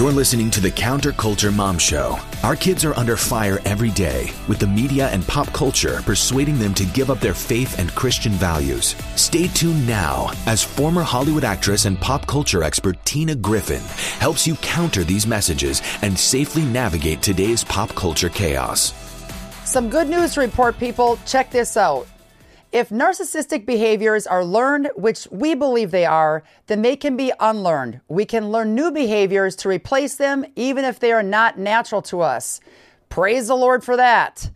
You're listening to the Counterculture Mom Show. Our kids are under fire every day, with the media and pop culture persuading them to give up their faith and Christian values. Stay tuned now as former Hollywood actress and pop culture expert Tina Griffin helps you counter these messages and safely navigate today's pop culture chaos. Some good news report, people. Check this out. If narcissistic behaviors are learned, which we believe they are, then they can be unlearned. We can learn new behaviors to replace them, even if they are not natural to us. Praise the Lord for that.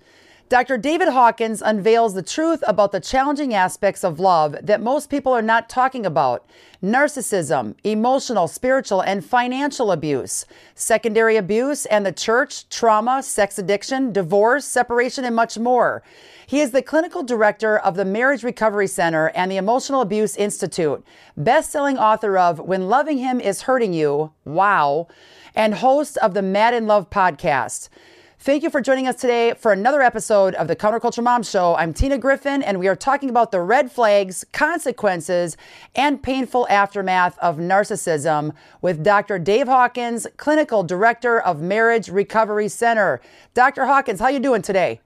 Dr. David Hawkins unveils the truth about the challenging aspects of love that most people are not talking about narcissism, emotional, spiritual, and financial abuse, secondary abuse, and the church, trauma, sex addiction, divorce, separation, and much more. He is the clinical director of the Marriage Recovery Center and the Emotional Abuse Institute, best-selling author of When Loving Him is Hurting You, wow, and host of the Mad in Love podcast. Thank you for joining us today for another episode of the Counterculture Mom Show. I'm Tina Griffin, and we are talking about the red flags, consequences, and painful aftermath of narcissism with Dr. Dave Hawkins, Clinical Director of Marriage Recovery Center. Dr. Hawkins, how you doing today?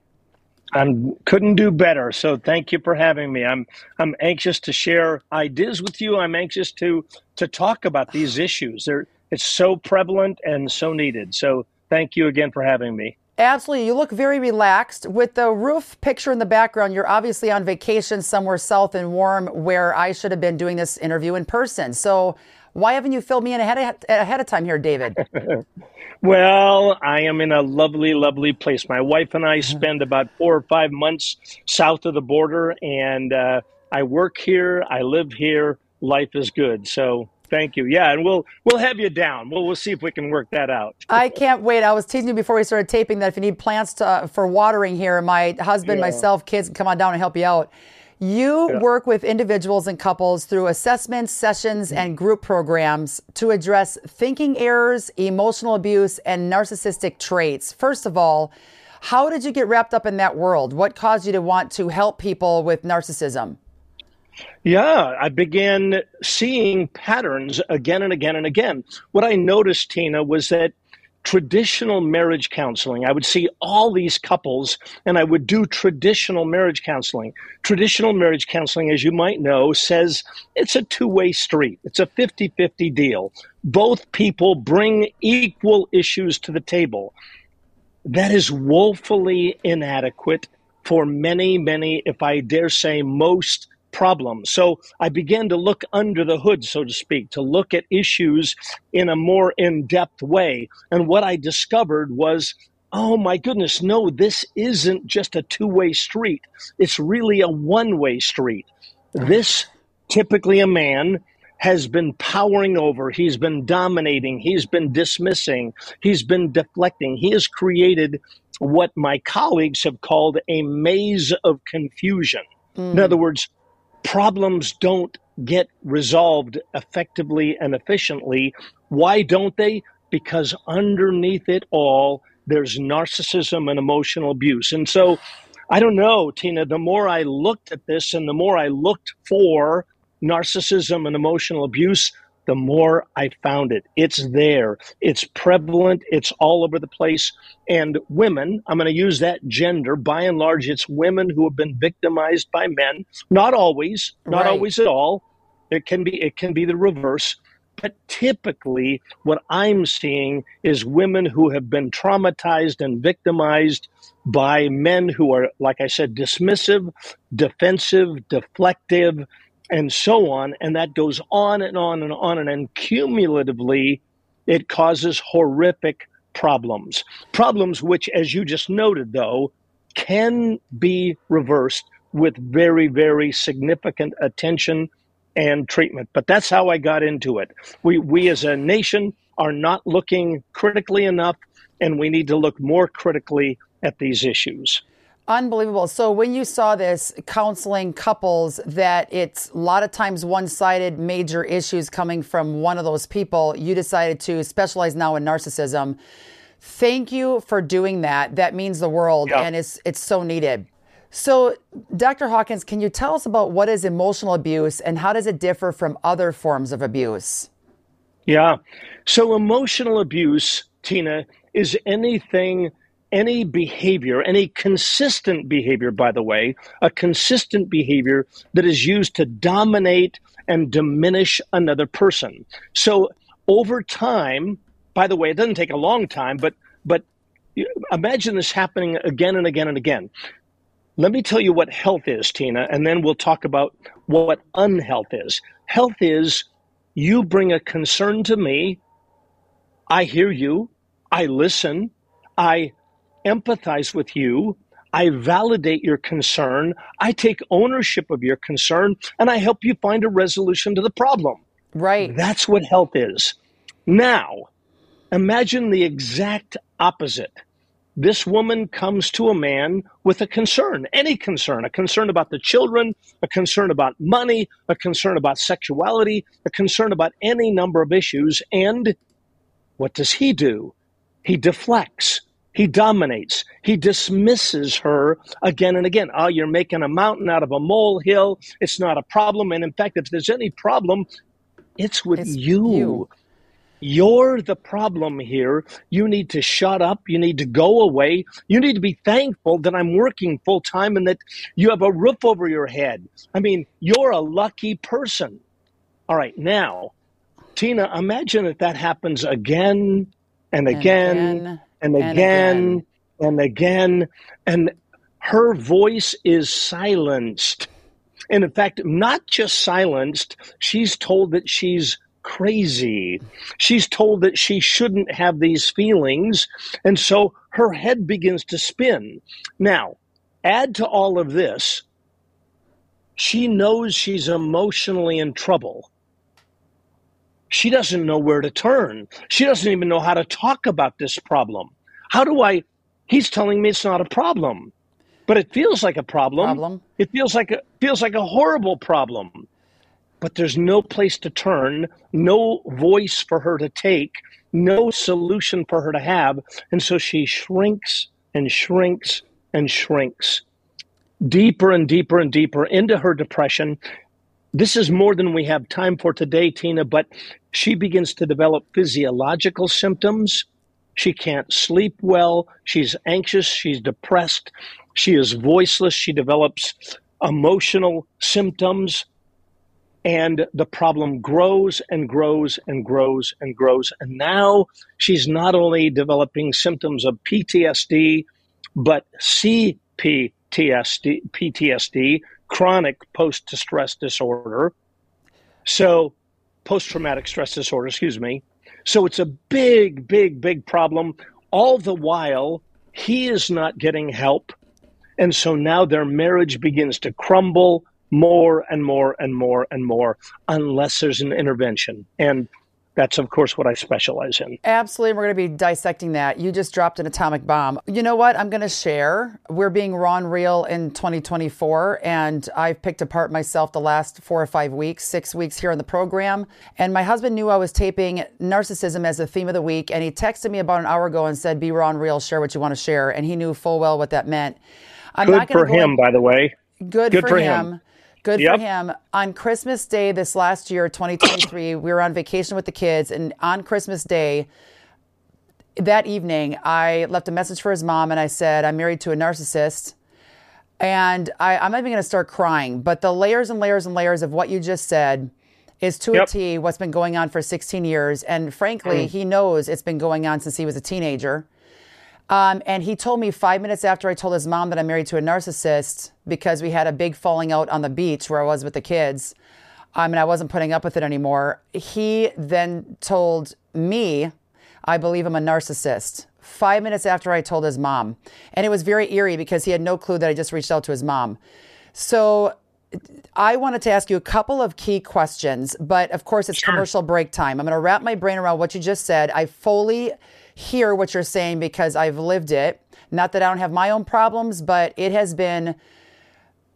I couldn't do better. So thank you for having me. I'm I'm anxious to share ideas with you. I'm anxious to to talk about these issues. They're it's so prevalent and so needed. So thank you again for having me. Absolutely. You look very relaxed. With the roof picture in the background, you're obviously on vacation somewhere south and warm where I should have been doing this interview in person. So, why haven't you filled me in ahead of, ahead of time here, David? well, I am in a lovely, lovely place. My wife and I spend about four or five months south of the border, and uh, I work here, I live here. Life is good. So, Thank you. Yeah, and we'll we'll have you down. We'll we'll see if we can work that out. I can't wait. I was teasing you before we started taping that if you need plants to, uh, for watering here, my husband, yeah. myself, kids can come on down and help you out. You yeah. work with individuals and couples through assessments, sessions, and group programs to address thinking errors, emotional abuse, and narcissistic traits. First of all, how did you get wrapped up in that world? What caused you to want to help people with narcissism? Yeah, I began seeing patterns again and again and again. What I noticed, Tina, was that traditional marriage counseling, I would see all these couples and I would do traditional marriage counseling. Traditional marriage counseling, as you might know, says it's a two way street, it's a 50 50 deal. Both people bring equal issues to the table. That is woefully inadequate for many, many, if I dare say, most problems. So I began to look under the hood, so to speak, to look at issues in a more in depth way. And what I discovered was oh my goodness, no, this isn't just a two way street. It's really a one way street. This, typically a man, has been powering over, he's been dominating, he's been dismissing, he's been deflecting. He has created what my colleagues have called a maze of confusion. Mm. In other words, problems don't get resolved effectively and efficiently. Why don't they? Because underneath it all, there's narcissism and emotional abuse. And so, I don't know, Tina, the more I looked at this and the more I looked for narcissism and emotional abuse, the more I found it. It's there, it's prevalent, it's all over the place. And women, I'm going to use that gender, by and large, it's women who have been victimized by men. Not always, not right. always at all. It can be it can be the reverse. But typically, what I'm seeing is women who have been traumatized and victimized by men who are, like I said, dismissive, defensive, deflective, and so on. And that goes on and on and on. And cumulatively, it causes horrific problems. Problems which, as you just noted, though, can be reversed with very, very significant attention and treatment. But that's how I got into it. We, we as a nation are not looking critically enough, and we need to look more critically at these issues. Unbelievable. So when you saw this counseling couples that it's a lot of times one-sided major issues coming from one of those people, you decided to specialize now in narcissism. Thank you for doing that. That means the world and it's it's so needed. So, Dr. Hawkins, can you tell us about what is emotional abuse and how does it differ from other forms of abuse? Yeah. So emotional abuse, Tina, is anything, any behavior, any consistent behavior, by the way, a consistent behavior that is used to dominate and diminish another person. So over time, by the way, it doesn't take a long time, but but imagine this happening again and again and again. Let me tell you what health is, Tina, and then we'll talk about what unhealth is. Health is you bring a concern to me, I hear you, I listen, I empathize with you, I validate your concern, I take ownership of your concern, and I help you find a resolution to the problem. Right. That's what health is. Now, imagine the exact opposite. This woman comes to a man with a concern, any concern, a concern about the children, a concern about money, a concern about sexuality, a concern about any number of issues. And what does he do? He deflects. He dominates. He dismisses her again and again. Oh, you're making a mountain out of a molehill. It's not a problem. And in fact, if there's any problem, it's with it's you. you. You're the problem here. You need to shut up. You need to go away. You need to be thankful that I'm working full time and that you have a roof over your head. I mean, you're a lucky person. All right, now, Tina, imagine if that happens again and again and, and again, and again and again. And her voice is silenced. And in fact, not just silenced, she's told that she's crazy. She's told that she shouldn't have these feelings. And so her head begins to spin. Now, add to all of this, she knows she's emotionally in trouble. She doesn't know where to turn. She doesn't even know how to talk about this problem. How do I? He's telling me it's not a problem, but it feels like a problem. Problem. It feels like a feels like a horrible problem but there's no place to turn, no voice for her to take, no solution for her to have. And so she shrinks and shrinks and shrinks deeper and deeper and deeper into her depression. This is more than we have time for today, Tina, but she begins to develop physiological symptoms. She can't sleep well. She's anxious. She's depressed. She is voiceless. She develops emotional symptoms and the problem grows and grows and grows and grows. And now she's not only developing symptoms of PTSD, but CPTSD, PTSD, chronic post stress disorder. So, post traumatic stress disorder, excuse me. So, it's a big, big, big problem. All the while, he is not getting help. And so now their marriage begins to crumble more and more and more and more unless there's an intervention. And that's, of course, what I specialize in. Absolutely. We're going to be dissecting that. You just dropped an atomic bomb. You know what? I'm going to share. We're being raw and real in 2024, and I've picked apart myself the last four or five weeks, six weeks here on the program. And my husband knew I was taping narcissism as the theme of the week, and he texted me about an hour ago and said, Be raw and real, share what you want to share. And he knew full well what that meant. I'm Good for him, in- by the way. Good, Good for, for him. him. Good yep. for him. On Christmas Day this last year, 2023, we were on vacation with the kids, and on Christmas Day, that evening, I left a message for his mom and I said, I'm married to a narcissist. And I, am not even going to start crying, but the layers and layers and layers of what you just said is to yep. a T what's been going on for 16 years. And frankly, mm. he knows it's been going on since he was a teenager. Um, and he told me five minutes after I told his mom that I'm married to a narcissist because we had a big falling out on the beach where I was with the kids. Um, and I wasn't putting up with it anymore. He then told me, I believe I'm a narcissist. Five minutes after I told his mom. And it was very eerie because he had no clue that I just reached out to his mom. So I wanted to ask you a couple of key questions, but of course, it's sure. commercial break time. I'm going to wrap my brain around what you just said. I fully hear what you're saying because I've lived it. Not that I don't have my own problems, but it has been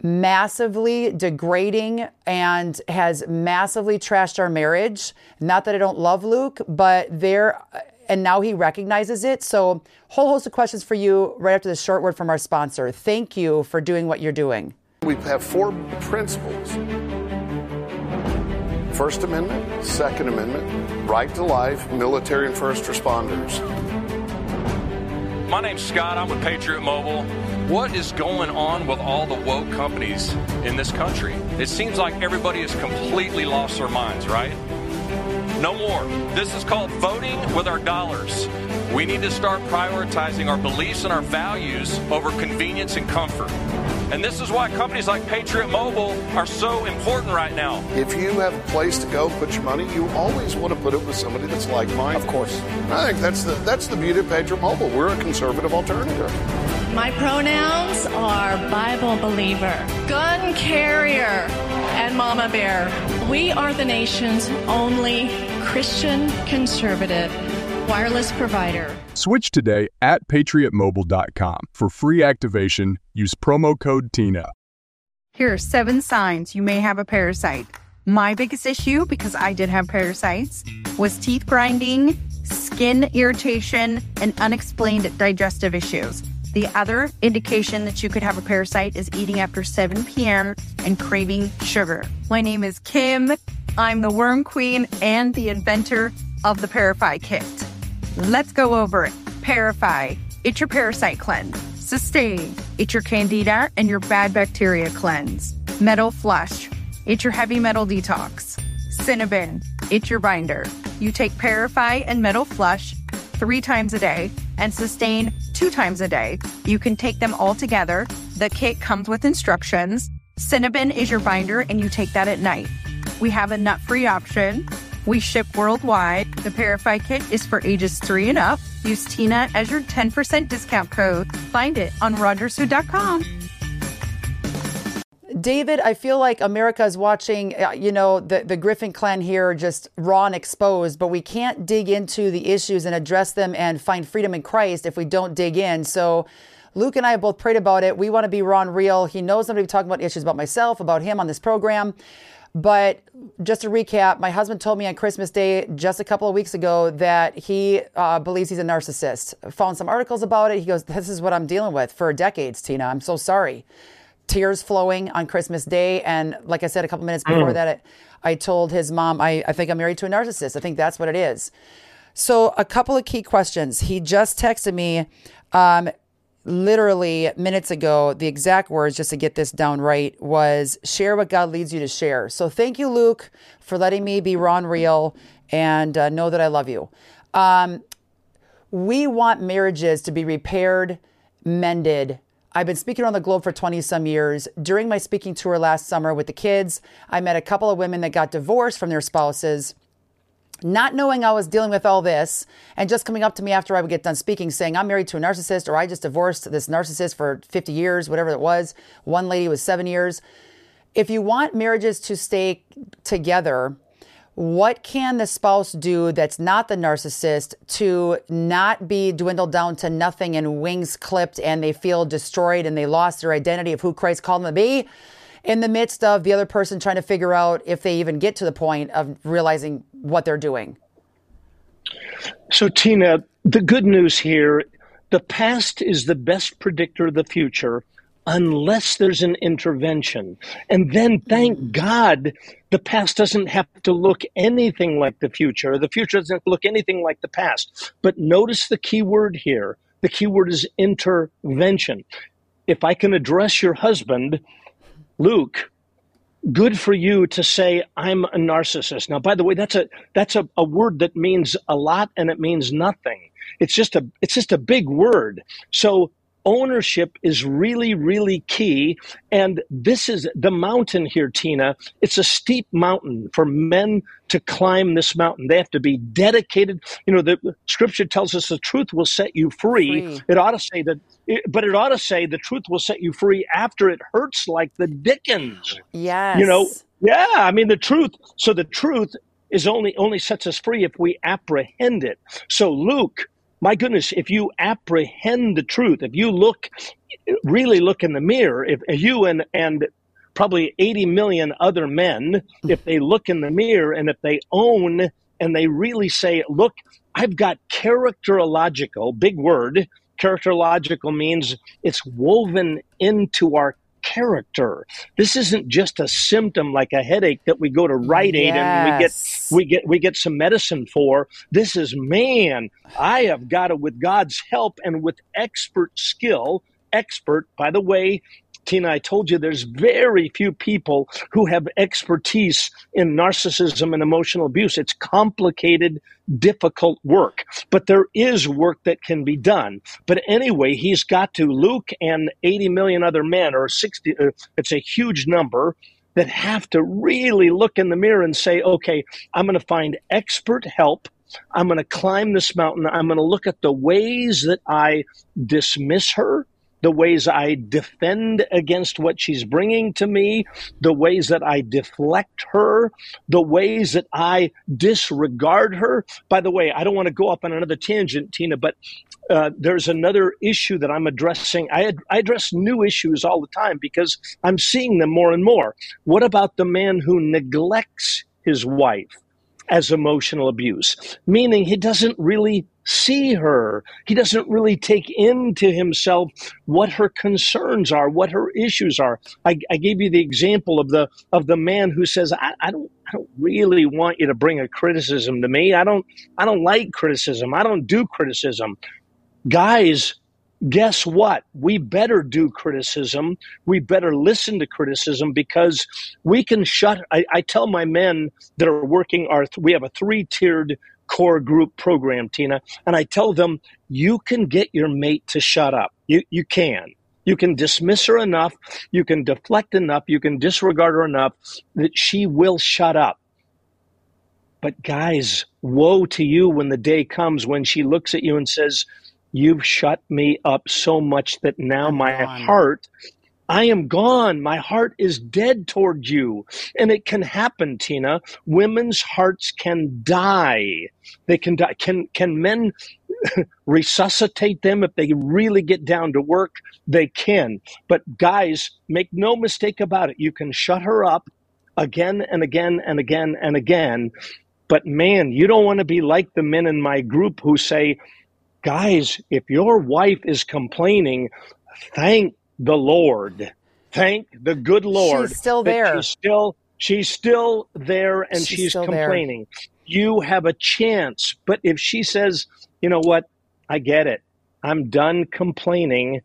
massively degrading and has massively trashed our marriage. Not that I don't love Luke, but there and now he recognizes it. So, whole host of questions for you right after this short word from our sponsor. Thank you for doing what you're doing. We have four principles First Amendment, Second Amendment, right to life, military and first responders. My name's Scott. I'm with Patriot Mobile. What is going on with all the woke companies in this country? It seems like everybody has completely lost their minds, right? No more. This is called voting with our dollars. We need to start prioritizing our beliefs and our values over convenience and comfort. And this is why companies like Patriot Mobile are so important right now. If you have a place to go put your money, you always want to put it with somebody that's like mine. Of course. I think that's the that's the beauty of Patriot Mobile. We're a conservative alternative. My pronouns are Bible believer, gun carrier, and mama bear. We are the nation's only Christian conservative wireless provider. Switch today at patriotmobile.com. For free activation, use promo code TINA. Here are seven signs you may have a parasite. My biggest issue, because I did have parasites, was teeth grinding, skin irritation, and unexplained digestive issues. The other indication that you could have a parasite is eating after 7 p.m. and craving sugar. My name is Kim. I'm the worm queen and the inventor of the Parafy kit. Let's go over it. Parafy, it's your parasite cleanse. Sustain, it's your candida and your bad bacteria cleanse. Metal flush, it's your heavy metal detox. Cinnabon, it's your binder. You take Parafy and metal flush three times a day and sustain two times a day. You can take them all together. The kit comes with instructions. Cinnabon is your binder and you take that at night. We have a nut free option. We ship worldwide. The Parafy kit is for ages three and up. Use Tina as your 10% discount code. Find it on rogersfood.com. David, I feel like America is watching, uh, you know, the, the Griffin clan here just raw and exposed, but we can't dig into the issues and address them and find freedom in Christ if we don't dig in. So, Luke and I have both prayed about it. We want to be raw and real. He knows I'm going to be talking about issues about myself, about him on this program. But just to recap, my husband told me on Christmas Day just a couple of weeks ago that he uh, believes he's a narcissist. Found some articles about it. He goes, This is what I'm dealing with for decades, Tina. I'm so sorry tears flowing on Christmas Day. And like I said, a couple minutes before mm. that, it, I told his mom, I, I think I'm married to a narcissist. I think that's what it is. So, a couple of key questions. He just texted me um, literally minutes ago. The exact words, just to get this down right, was share what God leads you to share. So, thank you, Luke, for letting me be Ron Real and uh, know that I love you. Um, we want marriages to be repaired, mended, I've been speaking around the globe for 20 some years. During my speaking tour last summer with the kids, I met a couple of women that got divorced from their spouses. Not knowing I was dealing with all this and just coming up to me after I would get done speaking saying, I'm married to a narcissist or I just divorced this narcissist for 50 years, whatever it was. One lady was seven years. If you want marriages to stay together, what can the spouse do that's not the narcissist to not be dwindled down to nothing and wings clipped and they feel destroyed and they lost their identity of who Christ called them to be in the midst of the other person trying to figure out if they even get to the point of realizing what they're doing? So, Tina, the good news here the past is the best predictor of the future unless there's an intervention. And then thank mm. God the past doesn't have to look anything like the future. The future doesn't look anything like the past. But notice the key word here. The key word is intervention. If I can address your husband, Luke, good for you to say I'm a narcissist. Now, by the way, that's a that's a, a word that means a lot and it means nothing. It's just a it's just a big word. So ownership is really, really key. And this is the mountain here, Tina. It's a steep mountain for men to climb this mountain. They have to be dedicated. You know, the scripture tells us the truth will set you free. free. It ought to say that, but it ought to say the truth will set you free after it hurts like the Dickens. Yes. You know, yeah, I mean, the truth. So the truth is only only sets us free if we apprehend it. So Luke my goodness, if you apprehend the truth, if you look, really look in the mirror, if you and, and probably 80 million other men, hmm. if they look in the mirror and if they own and they really say, look, I've got characterological, big word, characterological means it's woven into our character. This isn't just a symptom like a headache that we go to Rite Aid and we get we get we get some medicine for. This is man, I have got to with God's help and with expert skill, expert by the way, Tina, I told you there's very few people who have expertise in narcissism and emotional abuse. It's complicated, difficult work, but there is work that can be done. But anyway, he's got to, Luke and 80 million other men, or 60, uh, it's a huge number, that have to really look in the mirror and say, okay, I'm going to find expert help. I'm going to climb this mountain. I'm going to look at the ways that I dismiss her the ways I defend against what she's bringing to me, the ways that I deflect her, the ways that I disregard her. By the way, I don't want to go up on another tangent, Tina, but uh, there's another issue that I'm addressing. I, ad- I address new issues all the time because I'm seeing them more and more. What about the man who neglects his wife? as emotional abuse, meaning he doesn't really see her. He doesn't really take into himself what her concerns are, what her issues are. I, I gave you the example of the of the man who says, I, I don't I don't really want you to bring a criticism to me. I don't I don't like criticism. I don't do criticism. Guys guess what? We better do criticism. We better listen to criticism because we can shut. I, I tell my men that are working our, we have a three tiered core group program, Tina, and I tell them, you can get your mate to shut up. You, you can. You can dismiss her enough, you can deflect enough, you can disregard her enough that she will shut up. But guys, woe to you when the day comes when she looks at you and says, You've shut me up so much that now my heart, I am gone. My heart is dead toward you. And it can happen, Tina. Women's hearts can die. They can die. Can, can men resuscitate them if they really get down to work? They can. But guys, make no mistake about it. You can shut her up again and again and again and again. But man, you don't want to be like the men in my group who say, guys, if your wife is complaining, thank the Lord. Thank the good Lord. She's still there. She's still she's still there and She's she's, still there. complaining. You have a chance. But if she says, you know what, I get it. I'm done complaining.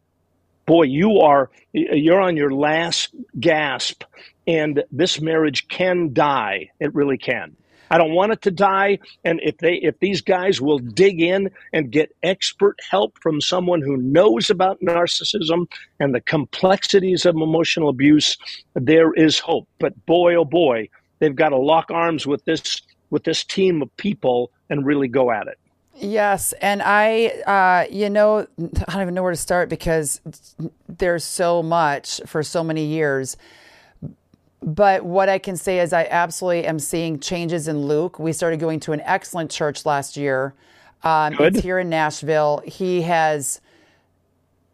Boy, you are you're on your last gasp and this marriage can die. It really can. I don't want it to die. And if they, if these guys will dig in and get expert help from someone who knows about narcissism and the complexities of emotional abuse, there is hope. But boy, oh boy, they've got to lock arms with this with this team of people and really go at it. Yes, and I, uh, you know, I don't even know where to start because there's so much for so many years. But what I can say is, I absolutely am seeing changes in Luke. We started going to an excellent church last year. Um, Good. it's here in Nashville. He has,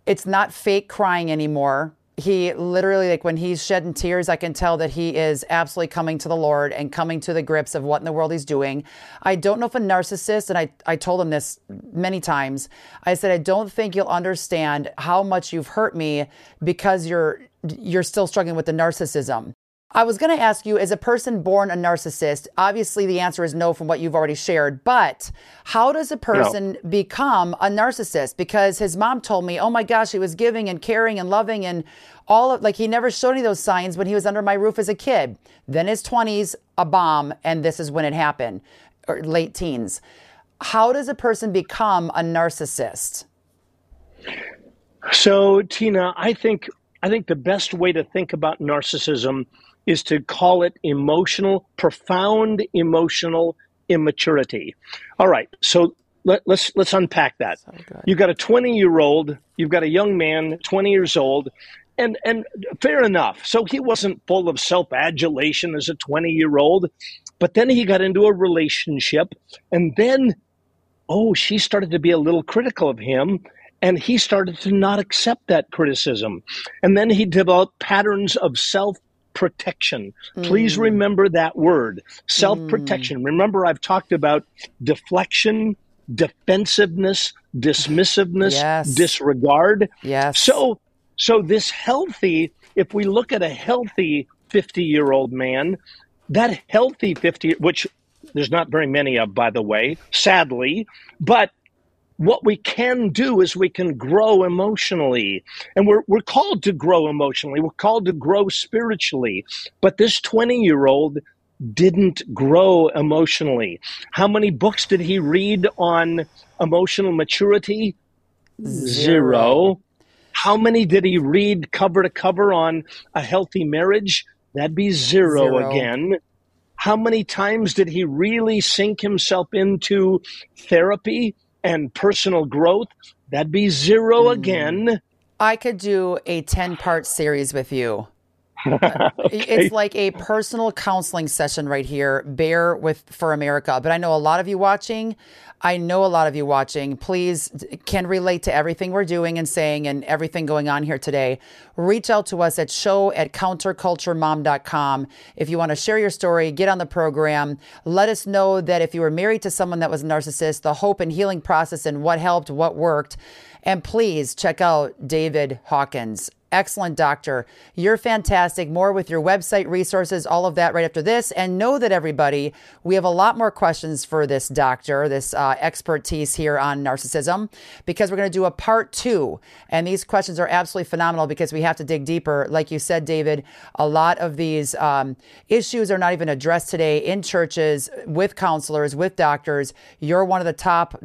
it's not fake crying anymore. He literally, like when he's shedding tears, I can tell that he is absolutely coming to the Lord and coming to the grips of what in the world he's doing. I don't know if a narcissist, and I, I told him this many times, I said, I don't think you'll understand how much you've hurt me because you're you're still struggling with the narcissism. I was going to ask you, as a person born a narcissist, obviously the answer is no from what you've already shared, but how does a person become a narcissist? Because his mom told me, oh my gosh, he was giving and caring and loving and all of, like he never showed any of those signs when he was under my roof as a kid. Then his 20s, a bomb, and this is when it happened, or late teens. How does a person become a narcissist? So, Tina, I think I think the best way to think about narcissism is to call it emotional, profound emotional immaturity. All right, so let, let's let's unpack that. You've got a 20 year old, you've got a young man, 20 years old, and and fair enough. So he wasn't full of self adulation as a 20 year old, but then he got into a relationship, and then oh, she started to be a little critical of him. And he started to not accept that criticism. And then he developed patterns of self protection. Please mm. remember that word self protection. Mm. Remember, I've talked about deflection, defensiveness, dismissiveness, Yes. disregard. Yes. So So, this healthy, if we look at a healthy 50 year old man, that healthy 50, which there's not very many of, by the way, sadly, but what we can do is we can grow emotionally. And we're, we're called to grow emotionally. We're called to grow spiritually. But this 20 year old didn't grow emotionally. How many books did he read on emotional maturity? Zero. How many did he read cover to cover on a healthy marriage? That'd be zero, zero. again. How many times did he really sink himself into therapy and personal growth? That'd be zero mm. again. I could do a 10 part series with you. okay. It's like a personal counseling session right here. Bear with for America. But I know a lot of you watching I know a lot of you watching, please can relate to everything we're doing and saying and everything going on here today. Reach out to us at show at counterculturemom.com. If you want to share your story, get on the program. Let us know that if you were married to someone that was a narcissist, the hope and healing process and what helped, what worked. And please check out David Hawkins excellent doctor. You're fantastic. More with your website resources, all of that right after this. And know that everybody, we have a lot more questions for this doctor, this uh, expertise here on narcissism, because we're going to do a part two. And these questions are absolutely phenomenal because we have to dig deeper. Like you said, David, a lot of these um, issues are not even addressed today in churches, with counselors, with doctors. You're one of the top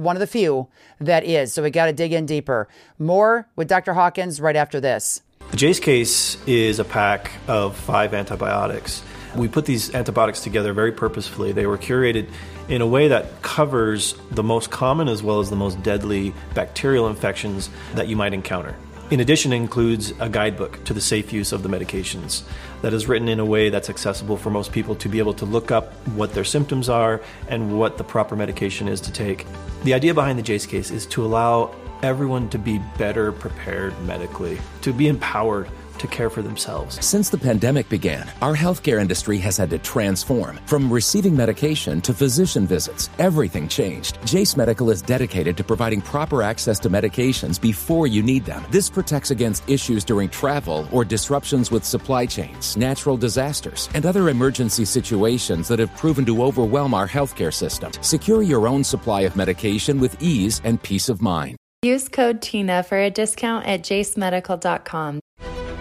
one of the few that is. So we got to dig in deeper. More with Dr. Hawkins right after this. The Jase case is a pack of five antibiotics. We put these antibiotics together very purposefully. They were curated in a way that covers the most common as well as the most deadly bacterial infections that you might encounter. In addition, it includes a guidebook to the safe use of the medications that is written in a way that's accessible for most people to be able to look up what their symptoms are and what the proper medication is to take. The idea behind the Jase case is to allow everyone to be better prepared medically, to be empowered to care for themselves. Since the pandemic began, our healthcare industry has had to transform. From receiving medication to physician visits, everything changed. Jase Medical is dedicated to providing proper access to medications before you need them. This protects against issues during travel or disruptions with supply chains, natural disasters, and other emergency situations that have proven to overwhelm our healthcare system. Secure your own supply of medication with ease and peace of mind. Use code TINA for a discount at jasemedical.com.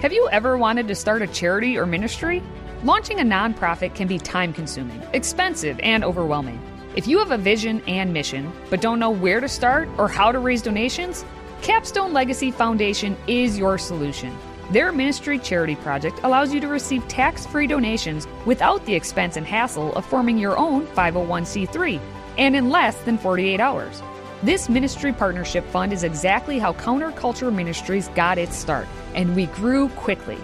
Have you ever wanted to start a charity or ministry? Launching a nonprofit can be time consuming, expensive, and overwhelming. If you have a vision and mission, but don't know where to start or how to raise donations, Capstone Legacy Foundation is your solution. Their ministry charity project allows you to receive tax free donations without the expense and hassle of forming your own 501c3 and in less than 48 hours. This ministry partnership fund is exactly how Counterculture Ministries got its start, and we grew quickly.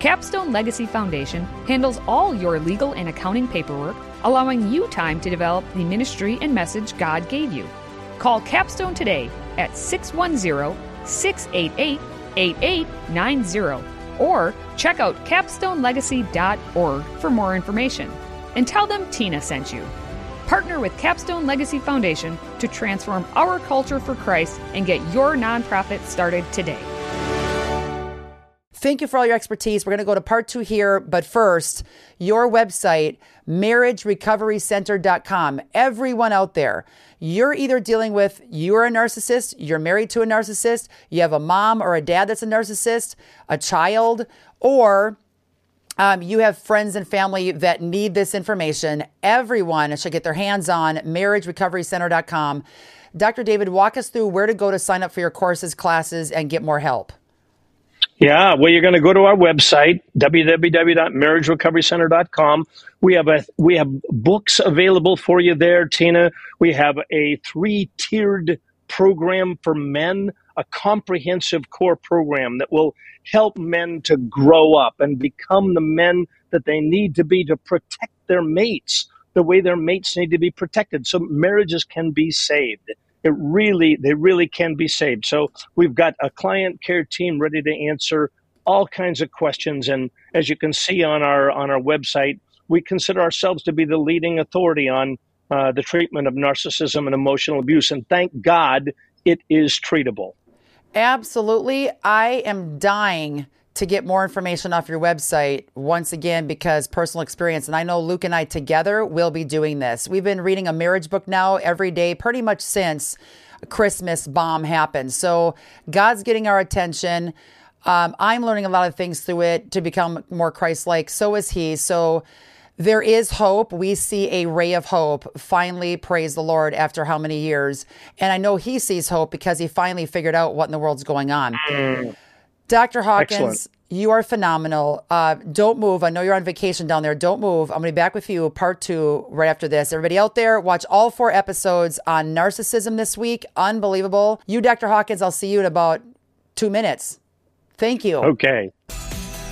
Capstone Legacy Foundation handles all your legal and accounting paperwork, allowing you time to develop the ministry and message God gave you. Call Capstone today at 610 688 8890 or check out capstonelegacy.org for more information. And tell them Tina sent you. Partner with Capstone Legacy Foundation to transform our culture for Christ and get your nonprofit started today. Thank you for all your expertise. We're going to go to part two here, but first, your website, marriagerecoverycenter.com. Everyone out there, you're either dealing with you're a narcissist, you're married to a narcissist, you have a mom or a dad that's a narcissist, a child, or um, you have friends and family that need this information. Everyone should get their hands on marriagerecoverycenter.com. Dr. David, walk us through where to go to sign up for your courses, classes, and get more help. Yeah, well, you're going to go to our website, www.marriagerecoverycenter.com. We have a we have books available for you there, Tina. We have a three tiered program for men, a comprehensive core program that will help men to grow up and become the men that they need to be to protect their mates the way their mates need to be protected. So marriages can be saved. It really they really can be saved. So we've got a client care team ready to answer all kinds of questions. And as you can see on our on our website we consider ourselves to be the leading authority on uh, the treatment of narcissism and emotional abuse. And thank god it is treatable Absolutely. I am dying to get more information off your website once again because personal experience. And I know Luke and I together will be doing this. We've been reading a marriage book now every day, pretty much since Christmas bomb happened. So God's getting our attention. Um, I'm learning a lot of things through it to become more Christ like. So is he. So there is hope. We see a ray of hope. Finally, praise the Lord after how many years. And I know he sees hope because he finally figured out what in the world's going on. Mm. Dr. Hawkins, Excellent. you are phenomenal. Uh, don't move. I know you're on vacation down there. Don't move. I'm going to be back with you, part two, right after this. Everybody out there, watch all four episodes on narcissism this week. Unbelievable. You, Dr. Hawkins, I'll see you in about two minutes. Thank you. Okay.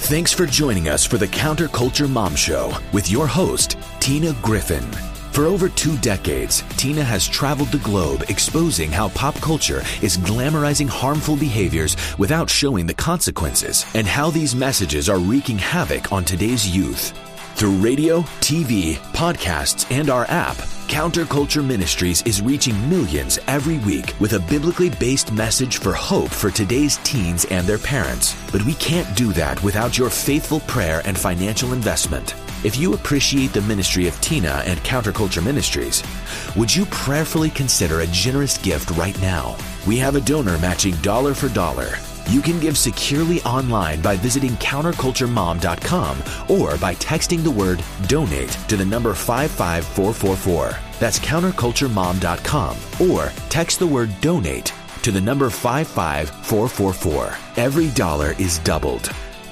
Thanks for joining us for the Counterculture Mom Show with your host, Tina Griffin. For over two decades, Tina has traveled the globe exposing how pop culture is glamorizing harmful behaviors without showing the consequences and how these messages are wreaking havoc on today's youth. Through radio, TV, podcasts, and our app, Counterculture Ministries is reaching millions every week with a biblically based message for hope for today's teens and their parents. But we can't do that without your faithful prayer and financial investment. If you appreciate the ministry of Tina and Counterculture Ministries, would you prayerfully consider a generous gift right now? We have a donor matching dollar for dollar. You can give securely online by visiting counterculturemom.com or by texting the word donate to the number 55444. That's counterculturemom.com or text the word donate to the number 55444. Every dollar is doubled.